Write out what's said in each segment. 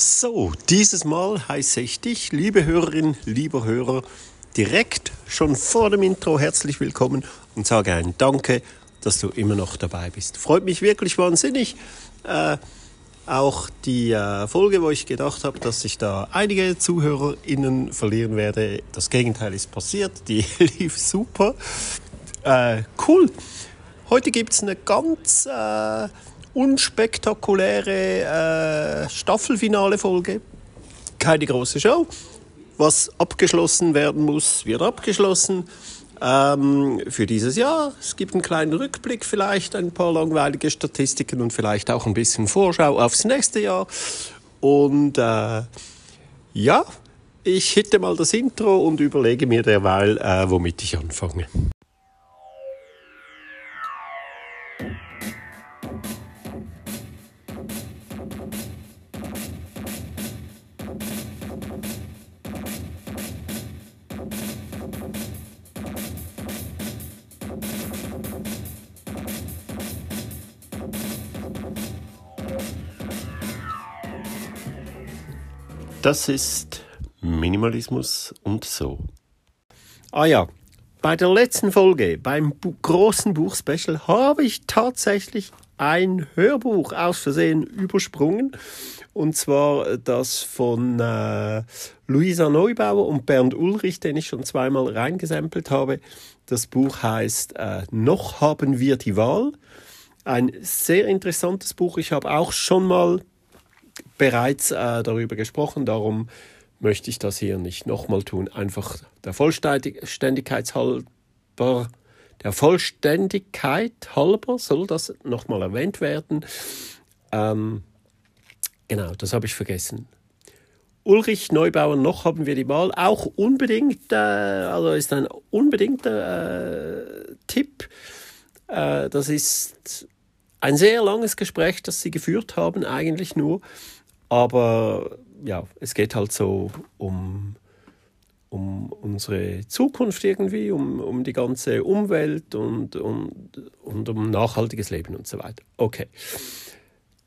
So, dieses Mal heiße ich dich, liebe Hörerin, lieber Hörer, direkt schon vor dem Intro herzlich willkommen und sage ein Danke, dass du immer noch dabei bist. Freut mich wirklich wahnsinnig. Äh, auch die äh, Folge, wo ich gedacht habe, dass ich da einige ZuhörerInnen verlieren werde, das Gegenteil ist passiert. Die lief super. Äh, cool. Heute gibt es eine ganz äh, unspektakuläre äh, Staffelfinale-Folge. Keine große Show. Was abgeschlossen werden muss, wird abgeschlossen ähm, für dieses Jahr. Es gibt einen kleinen Rückblick, vielleicht ein paar langweilige Statistiken und vielleicht auch ein bisschen Vorschau aufs nächste Jahr. Und äh, ja, ich hitte mal das Intro und überlege mir derweil, äh, womit ich anfange. Das ist Minimalismus und so. Ah ja, bei der letzten Folge, beim Bu großen Buchspecial, habe ich tatsächlich ein Hörbuch aus Versehen übersprungen. Und zwar das von äh, Luisa Neubauer und Bernd Ulrich, den ich schon zweimal reingesampelt habe. Das Buch heißt äh, Noch haben wir die Wahl. Ein sehr interessantes Buch. Ich habe auch schon mal bereits äh, darüber gesprochen, darum möchte ich das hier nicht nochmal tun. Einfach der Vollständigkeit halber, der Vollständigkeit halber soll das nochmal erwähnt werden. Ähm, genau, das habe ich vergessen. Ulrich Neubauer, noch haben wir die Wahl. Auch unbedingt, äh, also ist ein unbedingter äh, Tipp. Äh, das ist ein sehr langes Gespräch, das sie geführt haben, eigentlich nur. Aber ja, es geht halt so um, um unsere Zukunft irgendwie, um, um die ganze Umwelt und, und, und um nachhaltiges Leben und so weiter. Okay.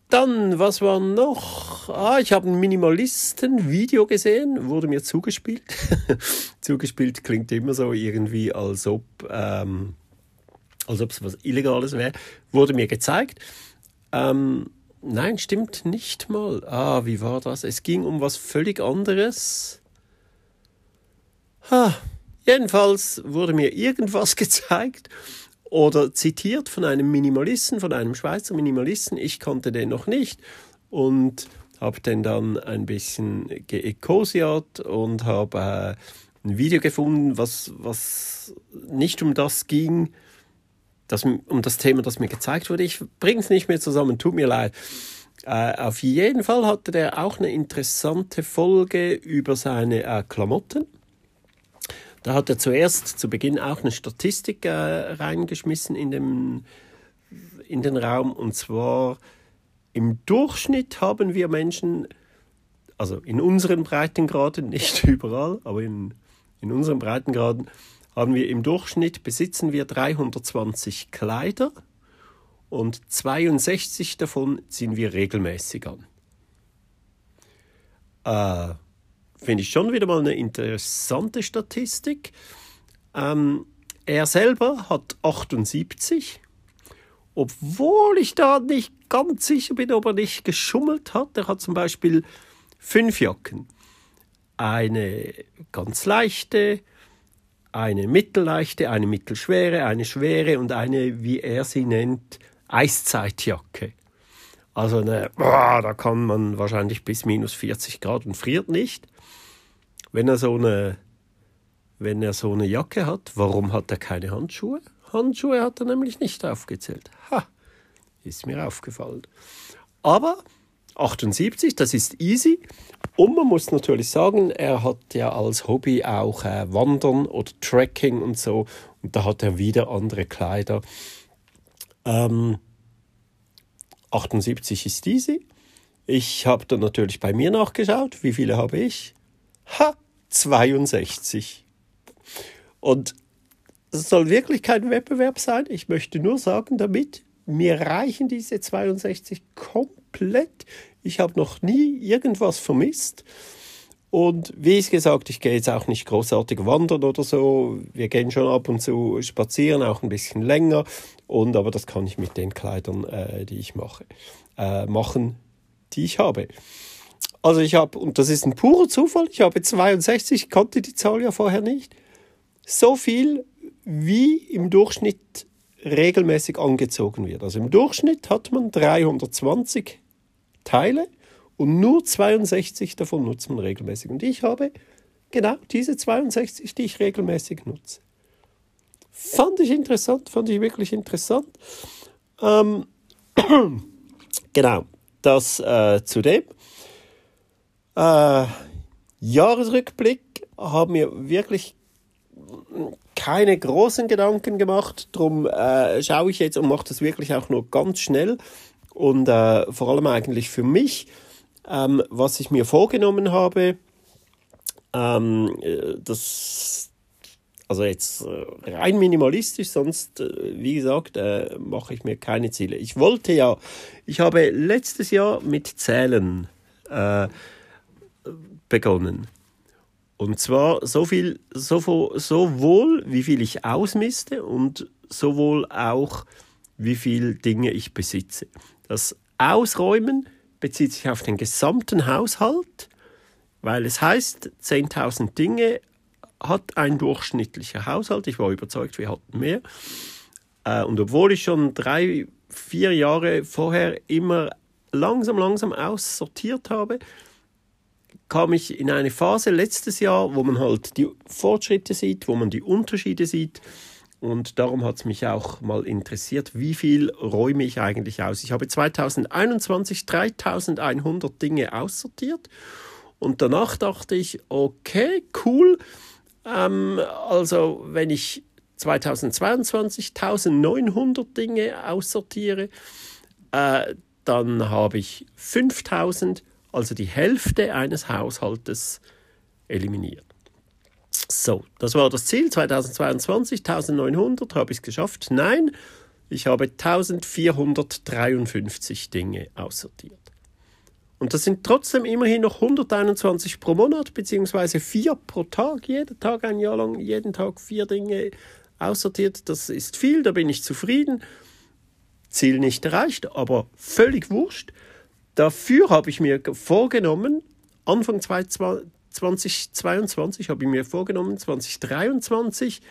Dann, was war noch? Ah, ich habe ein Minimalisten-Video gesehen, wurde mir zugespielt. zugespielt klingt immer so irgendwie, als ob ähm, es was Illegales wäre. Wurde mir gezeigt. Ähm, Nein, stimmt nicht mal. Ah, wie war das? Es ging um was völlig anderes. Ha, jedenfalls wurde mir irgendwas gezeigt oder zitiert von einem Minimalisten, von einem Schweizer Minimalisten. Ich kannte den noch nicht und habe den dann ein bisschen geekosiert und habe äh, ein Video gefunden, was, was nicht um das ging, das, um das Thema, das mir gezeigt wurde. Ich bringe es nicht mehr zusammen, tut mir leid. Äh, auf jeden Fall hatte der auch eine interessante Folge über seine äh, Klamotten. Da hat er zuerst zu Beginn auch eine Statistik äh, reingeschmissen in, dem, in den Raum. Und zwar im Durchschnitt haben wir Menschen, also in unseren Breitengraden, nicht überall, aber in, in unseren Breitengraden, haben wir im Durchschnitt besitzen wir 320 Kleider und 62 davon ziehen wir regelmäßig an. Äh, Finde ich schon wieder mal eine interessante Statistik. Ähm, er selber hat 78, obwohl ich da nicht ganz sicher bin, ob er nicht geschummelt hat. Er hat zum Beispiel fünf Jacken. Eine ganz leichte, eine mittelleichte, eine mittelschwere, eine schwere und eine, wie er sie nennt, Eiszeitjacke. Also eine, boah, da kann man wahrscheinlich bis minus 40 Grad und friert nicht. Wenn er so eine, wenn er so eine Jacke hat, warum hat er keine Handschuhe? Handschuhe hat er nämlich nicht aufgezählt. Ha, ist mir aufgefallen. Aber 78, das ist easy. Und man muss natürlich sagen, er hat ja als Hobby auch äh, Wandern oder Trekking und so. Und da hat er wieder andere Kleider. Ähm, 78 ist easy. Ich habe dann natürlich bei mir nachgeschaut. Wie viele habe ich? Ha, 62. Und es soll wirklich kein Wettbewerb sein. Ich möchte nur sagen damit, mir reichen diese 62 komplett. Ich habe noch nie irgendwas vermisst. Und wie ich gesagt, ich gehe jetzt auch nicht großartig wandern oder so. Wir gehen schon ab und zu spazieren, auch ein bisschen länger. Und aber das kann ich mit den Kleidern, äh, die ich mache, äh, machen, die ich habe. Also ich habe, und das ist ein purer Zufall, ich habe 62, ich kannte die Zahl ja vorher nicht, so viel wie im Durchschnitt regelmäßig angezogen wird. Also im Durchschnitt hat man 320 Teile und nur 62 davon nutzt man regelmäßig. Und ich habe genau diese 62, die ich regelmäßig nutze. Fand ich interessant, fand ich wirklich interessant. Ähm, genau, das äh, zu dem. Äh, Jahresrückblick haben wir wirklich keine großen Gedanken gemacht. Darum äh, schaue ich jetzt und mache das wirklich auch nur ganz schnell. Und äh, vor allem eigentlich für mich, ähm, was ich mir vorgenommen habe, ähm, äh, das, also jetzt äh, rein minimalistisch, sonst, äh, wie gesagt, äh, mache ich mir keine Ziele. Ich wollte ja, ich habe letztes Jahr mit Zählen äh, begonnen. Und zwar so viel, so, sowohl wie viel ich ausmiste und sowohl auch wie viel Dinge ich besitze. Das Ausräumen bezieht sich auf den gesamten Haushalt, weil es heißt, 10.000 Dinge hat ein durchschnittlicher Haushalt. Ich war überzeugt, wir hatten mehr. Äh, und obwohl ich schon drei, vier Jahre vorher immer langsam, langsam aussortiert habe, kam ich in eine Phase letztes Jahr, wo man halt die Fortschritte sieht, wo man die Unterschiede sieht. Und darum hat es mich auch mal interessiert, wie viel räume ich eigentlich aus. Ich habe 2021 3100 Dinge aussortiert und danach dachte ich, okay, cool. Ähm, also wenn ich 2022 1900 Dinge aussortiere, äh, dann habe ich 5000 also die Hälfte eines Haushaltes eliminiert. So, das war das Ziel 2022, 1900, habe ich es geschafft? Nein, ich habe 1453 Dinge aussortiert. Und das sind trotzdem immerhin noch 121 pro Monat, beziehungsweise vier pro Tag, jeden Tag ein Jahr lang, jeden Tag vier Dinge aussortiert. Das ist viel, da bin ich zufrieden. Ziel nicht erreicht, aber völlig wurscht. Dafür habe ich mir vorgenommen, Anfang 2022 habe ich mir vorgenommen, 2023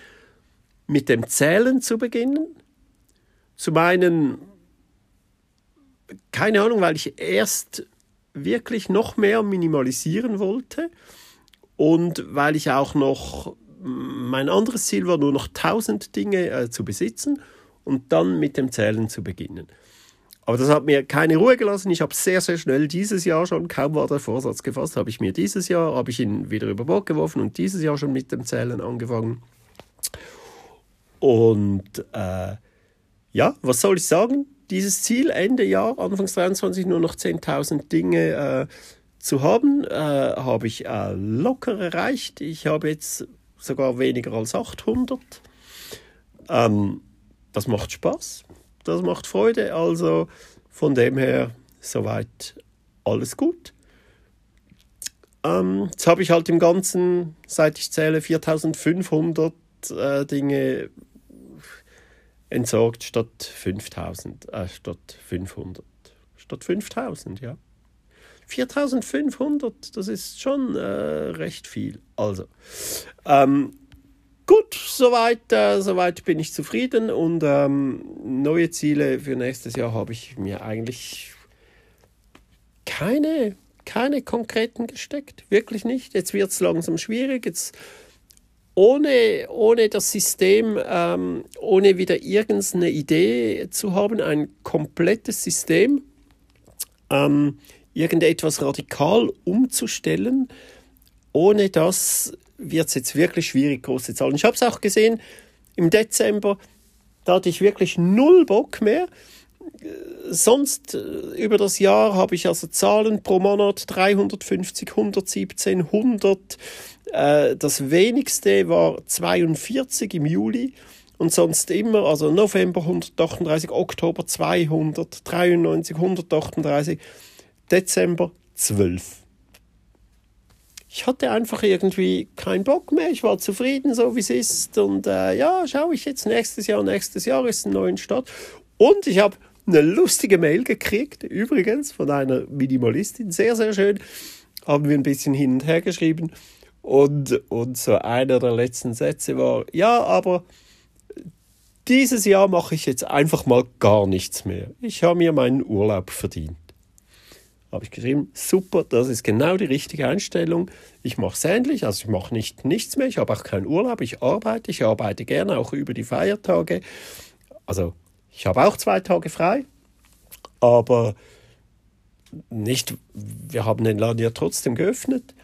mit dem Zählen zu beginnen. Zum einen, keine Ahnung, weil ich erst wirklich noch mehr minimalisieren wollte und weil ich auch noch, mein anderes Ziel war, nur noch 1000 Dinge äh, zu besitzen und dann mit dem Zählen zu beginnen. Aber das hat mir keine Ruhe gelassen. Ich habe sehr, sehr schnell dieses Jahr schon, kaum war der Vorsatz gefasst, habe ich mir dieses Jahr, habe ich ihn wieder über Bord geworfen und dieses Jahr schon mit dem Zählen angefangen. Und äh, ja, was soll ich sagen? Dieses Ziel Ende Jahr, Anfangs 23 nur noch 10.000 Dinge äh, zu haben, äh, habe ich äh, locker erreicht. Ich habe jetzt sogar weniger als 800. Ähm, das macht Spaß das macht Freude. Also von dem her soweit alles gut. Ähm, jetzt habe ich halt im Ganzen, seit ich zähle, 4500 äh, Dinge entsorgt statt 5000, äh, statt 500. Statt 5000, ja. 4500, das ist schon äh, recht viel. Also, ähm, Gut, soweit, äh, soweit bin ich zufrieden und ähm, neue Ziele für nächstes Jahr habe ich mir eigentlich keine, keine konkreten gesteckt. Wirklich nicht. Jetzt wird es langsam schwierig. Jetzt ohne, ohne das System, ähm, ohne wieder irgendeine Idee zu haben, ein komplettes System, ähm, irgendetwas radikal umzustellen, ohne das wird es jetzt wirklich schwierig, große Zahlen. Ich habe es auch gesehen im Dezember, da hatte ich wirklich null Bock mehr. Sonst äh, über das Jahr habe ich also Zahlen pro Monat 350, 117, 100. das wenigste war 42 im Juli und sonst immer, also November 138, Oktober 293, 138. Dezember 12. Ich hatte einfach irgendwie keinen Bock mehr. Ich war zufrieden, so wie es ist. Und äh, ja, schaue ich jetzt nächstes Jahr. Nächstes Jahr ist ein neuer Start. Und ich habe eine lustige Mail gekriegt, übrigens von einer Minimalistin. Sehr, sehr schön. Haben wir ein bisschen hin und her geschrieben. Und, und so einer der letzten Sätze war, ja, aber dieses Jahr mache ich jetzt einfach mal gar nichts mehr. Ich habe mir meinen Urlaub verdient. Habe ich geschrieben, super, das ist genau die richtige Einstellung. Ich mache es ähnlich, also ich mache nicht nichts mehr, ich habe auch keinen Urlaub, ich arbeite, ich arbeite gerne auch über die Feiertage. Also ich habe auch zwei Tage frei, aber nicht, wir haben den Laden ja trotzdem geöffnet.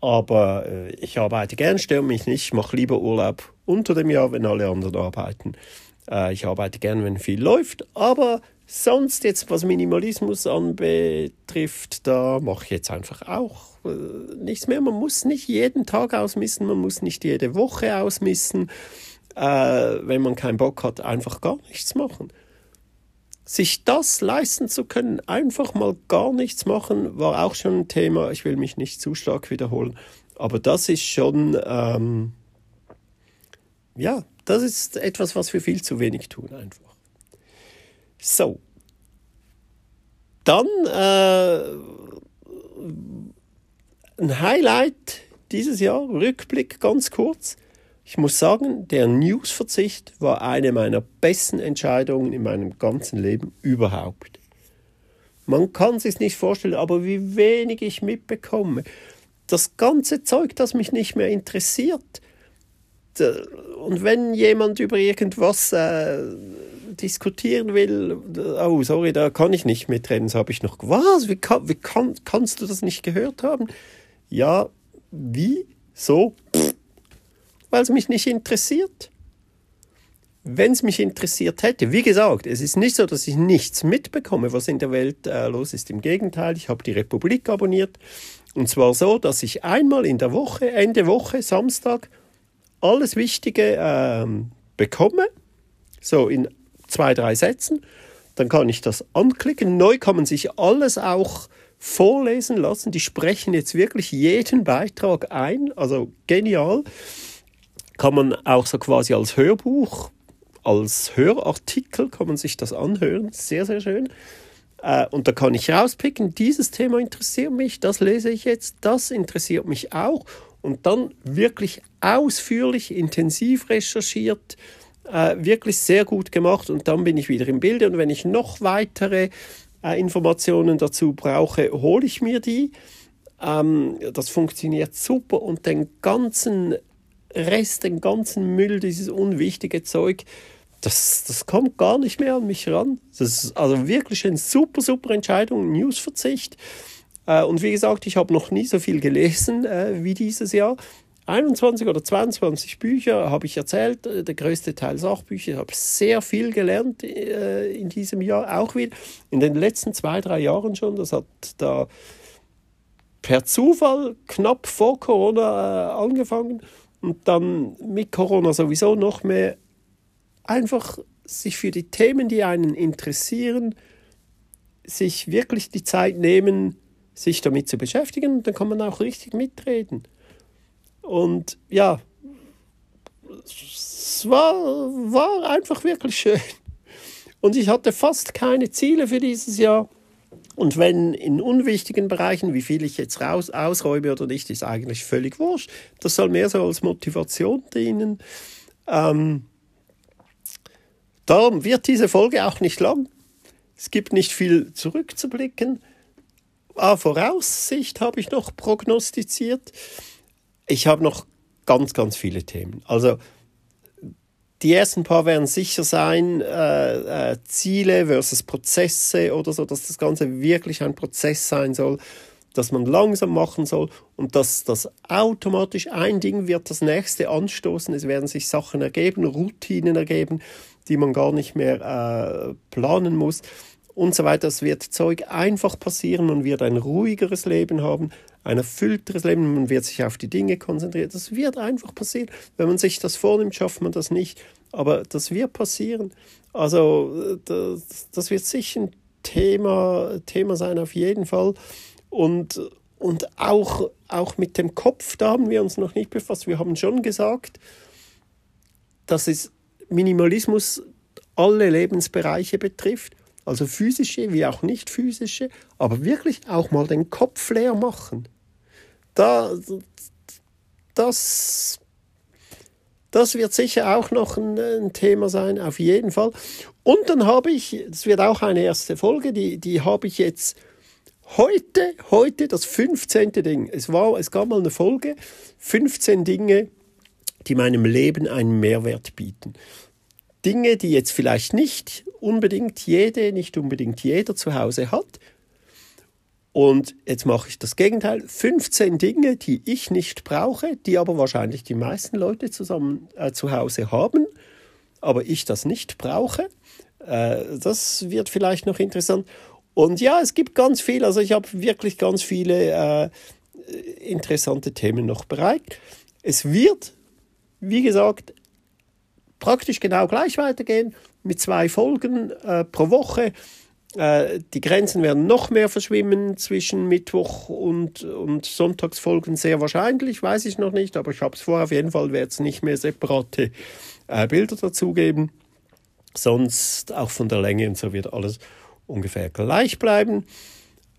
Aber äh, ich arbeite gern, störe mich nicht, mache lieber Urlaub unter dem Jahr, wenn alle anderen arbeiten. Äh, ich arbeite gern, wenn viel läuft, aber sonst jetzt, was Minimalismus anbetrifft, da mache ich jetzt einfach auch äh, nichts mehr. Man muss nicht jeden Tag ausmissen, man muss nicht jede Woche ausmissen. Äh, wenn man keinen Bock hat, einfach gar nichts machen. Sich das leisten zu können, einfach mal gar nichts machen, war auch schon ein Thema. Ich will mich nicht zu stark wiederholen, aber das ist schon ähm, ja, das ist etwas, was wir viel zu wenig tun einfach. So. Dann äh, ein Highlight dieses Jahr, Rückblick ganz kurz. Ich muss sagen, der Newsverzicht war eine meiner besten Entscheidungen in meinem ganzen Leben überhaupt. Man kann sich nicht vorstellen, aber wie wenig ich mitbekomme. Das ganze Zeug, das mich nicht mehr interessiert, und wenn jemand über irgendwas äh, diskutieren will, oh, sorry, da kann ich nicht mitreden, so habe ich noch, was, wie, kann, wie kann, kannst du das nicht gehört haben? Ja, wie? So? Weil es mich nicht interessiert. Wenn es mich interessiert hätte, wie gesagt, es ist nicht so, dass ich nichts mitbekomme, was in der Welt äh, los ist. Im Gegenteil, ich habe die Republik abonniert. Und zwar so, dass ich einmal in der Woche, Ende Woche, Samstag, alles Wichtige ähm, bekomme, so in zwei, drei Sätzen, dann kann ich das anklicken. Neu kann man sich alles auch vorlesen lassen. Die sprechen jetzt wirklich jeden Beitrag ein, also genial. Kann man auch so quasi als Hörbuch, als Hörartikel kann man sich das anhören. Sehr, sehr schön. Äh, und da kann ich rauspicken, dieses Thema interessiert mich, das lese ich jetzt, das interessiert mich auch und dann wirklich ausführlich, intensiv recherchiert, äh, wirklich sehr gut gemacht und dann bin ich wieder im Bilde und wenn ich noch weitere äh, Informationen dazu brauche, hole ich mir die. Ähm, das funktioniert super und den ganzen Rest, den ganzen Müll, dieses unwichtige Zeug, das, das kommt gar nicht mehr an mich ran. Das ist also wirklich eine super, super Entscheidung, Newsverzicht. Äh, und wie gesagt, ich habe noch nie so viel gelesen äh, wie dieses Jahr. 21 oder 22 Bücher habe ich erzählt, äh, der größte Teil Sachbücher. Ich habe sehr viel gelernt in diesem Jahr, auch wieder in den letzten zwei, drei Jahren schon. Das hat da per Zufall knapp vor Corona angefangen und dann mit Corona sowieso noch mehr. Einfach sich für die Themen, die einen interessieren, sich wirklich die Zeit nehmen, sich damit zu beschäftigen, dann kann man auch richtig mitreden. Und ja, es war, war einfach wirklich schön. Und ich hatte fast keine Ziele für dieses Jahr. Und wenn in unwichtigen Bereichen, wie viel ich jetzt raus, ausräume oder nicht, ist eigentlich völlig wurscht. Das soll mehr so als Motivation dienen. Ähm, darum wird diese Folge auch nicht lang. Es gibt nicht viel zurückzublicken. Ah, Voraussicht habe ich noch prognostiziert. Ich habe noch ganz, ganz viele Themen. Also die ersten paar werden sicher sein, äh, äh, Ziele versus Prozesse oder so, dass das Ganze wirklich ein Prozess sein soll, dass man langsam machen soll und dass das automatisch ein Ding wird das nächste anstoßen. Es werden sich Sachen ergeben, Routinen ergeben, die man gar nicht mehr äh, planen muss und so weiter. Es wird Zeug einfach passieren, man wird ein ruhigeres Leben haben, ein erfüllteres Leben, man wird sich auf die Dinge konzentrieren. Das wird einfach passieren. Wenn man sich das vornimmt, schafft man das nicht. Aber das wird passieren. Also das, das wird sicher ein Thema, Thema sein, auf jeden Fall. Und, und auch, auch mit dem Kopf, da haben wir uns noch nicht befasst. Wir haben schon gesagt, dass es Minimalismus alle Lebensbereiche betrifft, also physische wie auch nicht physische, aber wirklich auch mal den Kopf leer machen. Da, das, das wird sicher auch noch ein, ein, Thema sein, auf jeden Fall. Und dann habe ich, das wird auch eine erste Folge, die, die habe ich jetzt heute, heute das 15. Ding. Es, war, es gab mal eine Folge, 15 Dinge, die meinem Leben einen Mehrwert bieten. Dinge, die jetzt vielleicht nicht unbedingt jede, nicht unbedingt jeder zu Hause hat. Und jetzt mache ich das Gegenteil. 15 Dinge, die ich nicht brauche, die aber wahrscheinlich die meisten Leute zusammen äh, zu Hause haben, aber ich das nicht brauche. Äh, das wird vielleicht noch interessant. Und ja, es gibt ganz viel. Also ich habe wirklich ganz viele äh, interessante Themen noch bereit. Es wird, wie gesagt, praktisch genau gleich weitergehen mit zwei Folgen äh, pro Woche. Äh, die Grenzen werden noch mehr verschwimmen zwischen Mittwoch und, und Sonntagsfolgen, sehr wahrscheinlich, weiß ich noch nicht, aber ich habe es vor, auf jeden Fall wird es nicht mehr separate äh, Bilder dazugeben. Sonst auch von der Länge und so wird alles ungefähr gleich bleiben.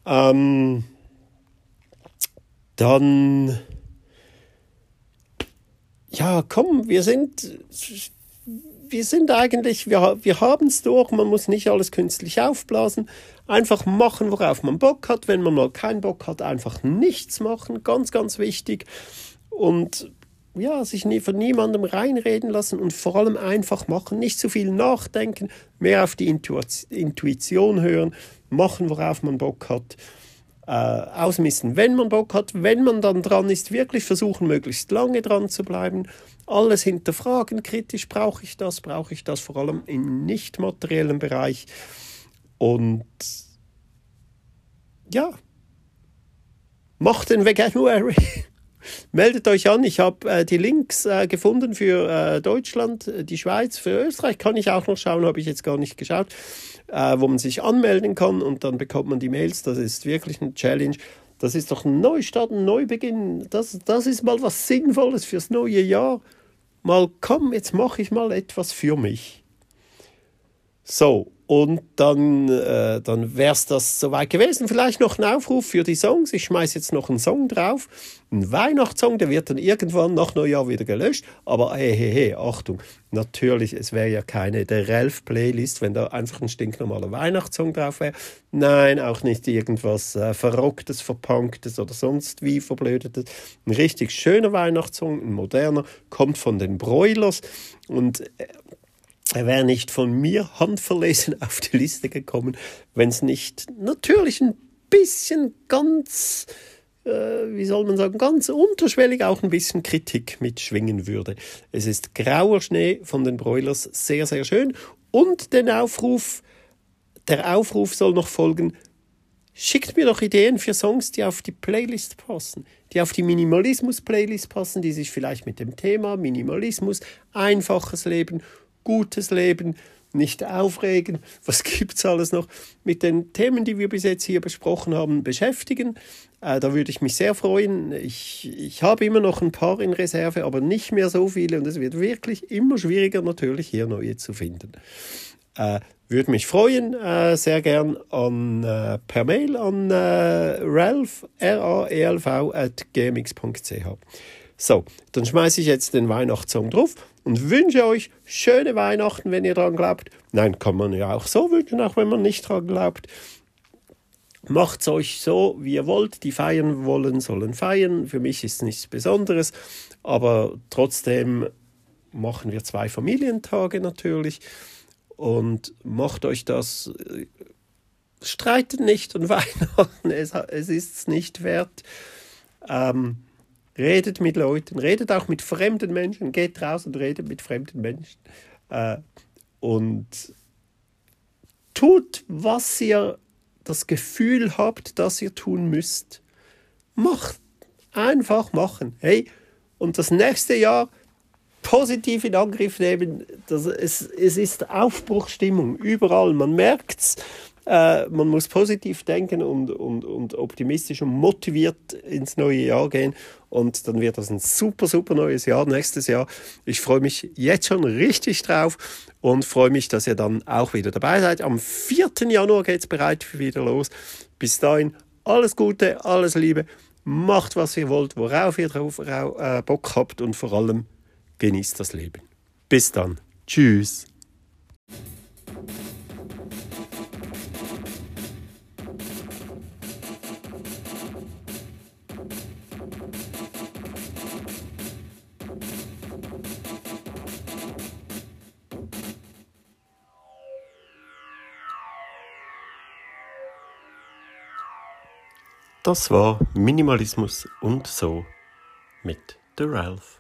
Ähm, dann, ja, komm, wir sind wir sind eigentlich, wir, wir haben es durch, man muss nicht alles künstlich aufblasen. Einfach machen, worauf man Bock hat. Wenn man mal keinen Bock hat, einfach nichts machen. Ganz, ganz wichtig. Und ja, sich nie, von niemandem reinreden lassen und vor allem einfach machen. Nicht zu viel nachdenken, mehr auf die Intuition hören, machen, worauf man Bock hat. Äh, ausmissen, wenn man Bock hat, wenn man dann dran ist, wirklich versuchen, möglichst lange dran zu bleiben. Alles hinterfragen, kritisch, brauche ich das, brauche ich das, vor allem im nicht materiellen Bereich. Und ja, macht den Veganuary. Meldet euch an, ich habe äh, die Links äh, gefunden für äh, Deutschland, äh, die Schweiz, für Österreich kann ich auch noch schauen, habe ich jetzt gar nicht geschaut, äh, wo man sich anmelden kann und dann bekommt man die Mails. Das ist wirklich eine Challenge. Das ist doch ein Neustart, ein Neubeginn. Das, das ist mal was Sinnvolles fürs neue Jahr. Mal komm, jetzt mache ich mal etwas für mich. So, und dann, äh, dann wäre es das soweit gewesen. Vielleicht noch ein Aufruf für die Songs. Ich schmeiße jetzt noch einen Song drauf. Ein Weihnachtssong, der wird dann irgendwann nach Neujahr wieder gelöscht. Aber hey, hey, hey, Achtung. Natürlich, es wäre ja keine der Ralph-Playlist, wenn da einfach ein stinknormaler Weihnachtssong drauf wäre. Nein, auch nicht irgendwas äh, Verrocktes, Verpunktes oder sonst wie Verblödetes. Ein richtig schöner Weihnachtssong, ein moderner, kommt von den Broilers. Und äh, er wäre nicht von mir handverlesen auf die Liste gekommen, wenn es nicht natürlich ein bisschen ganz, äh, wie soll man sagen, ganz unterschwellig auch ein bisschen Kritik mitschwingen würde. Es ist grauer Schnee von den Broilers, sehr, sehr schön. Und den Aufruf, der Aufruf soll noch folgen, Schickt mir doch Ideen für Songs, die auf die Playlist passen, die auf die Minimalismus-Playlist passen, die sich vielleicht mit dem Thema Minimalismus, einfaches Leben gutes Leben, nicht aufregen, was gibt es alles noch, mit den Themen, die wir bis jetzt hier besprochen haben, beschäftigen. Äh, da würde ich mich sehr freuen. Ich, ich habe immer noch ein paar in Reserve, aber nicht mehr so viele und es wird wirklich immer schwieriger natürlich hier neue zu finden. Äh, würde mich freuen, äh, sehr gern an, äh, per Mail an äh, ralph, R-A-E-L-V, at gmx.ch. So, dann schmeiße ich jetzt den Weihnachtssong drauf und wünsche euch schöne Weihnachten, wenn ihr daran glaubt. Nein, kann man ja auch so wünschen, auch wenn man nicht daran glaubt. Macht es euch so, wie ihr wollt. Die feiern wollen, sollen feiern. Für mich ist nichts Besonderes, aber trotzdem machen wir zwei Familientage natürlich und macht euch das. Äh, streitet nicht an Weihnachten, es, es ist es nicht wert. Ähm, Redet mit Leuten, redet auch mit fremden Menschen, geht raus und redet mit fremden Menschen. Äh, und tut, was ihr das Gefühl habt, dass ihr tun müsst. Macht. Einfach machen. Hey, und das nächste Jahr positiv in Angriff nehmen. Das, es, es ist Aufbruchstimmung überall. Man merkt es. Äh, man muss positiv denken und, und, und optimistisch und motiviert ins neue Jahr gehen. Und dann wird das ein super, super neues Jahr nächstes Jahr. Ich freue mich jetzt schon richtig drauf und freue mich, dass ihr dann auch wieder dabei seid. Am 4. Januar geht es bereits wieder los. Bis dahin alles Gute, alles Liebe. Macht, was ihr wollt, worauf ihr drauf, äh, Bock habt und vor allem genießt das Leben. Bis dann. Tschüss. Das war Minimalismus und so mit The Ralph.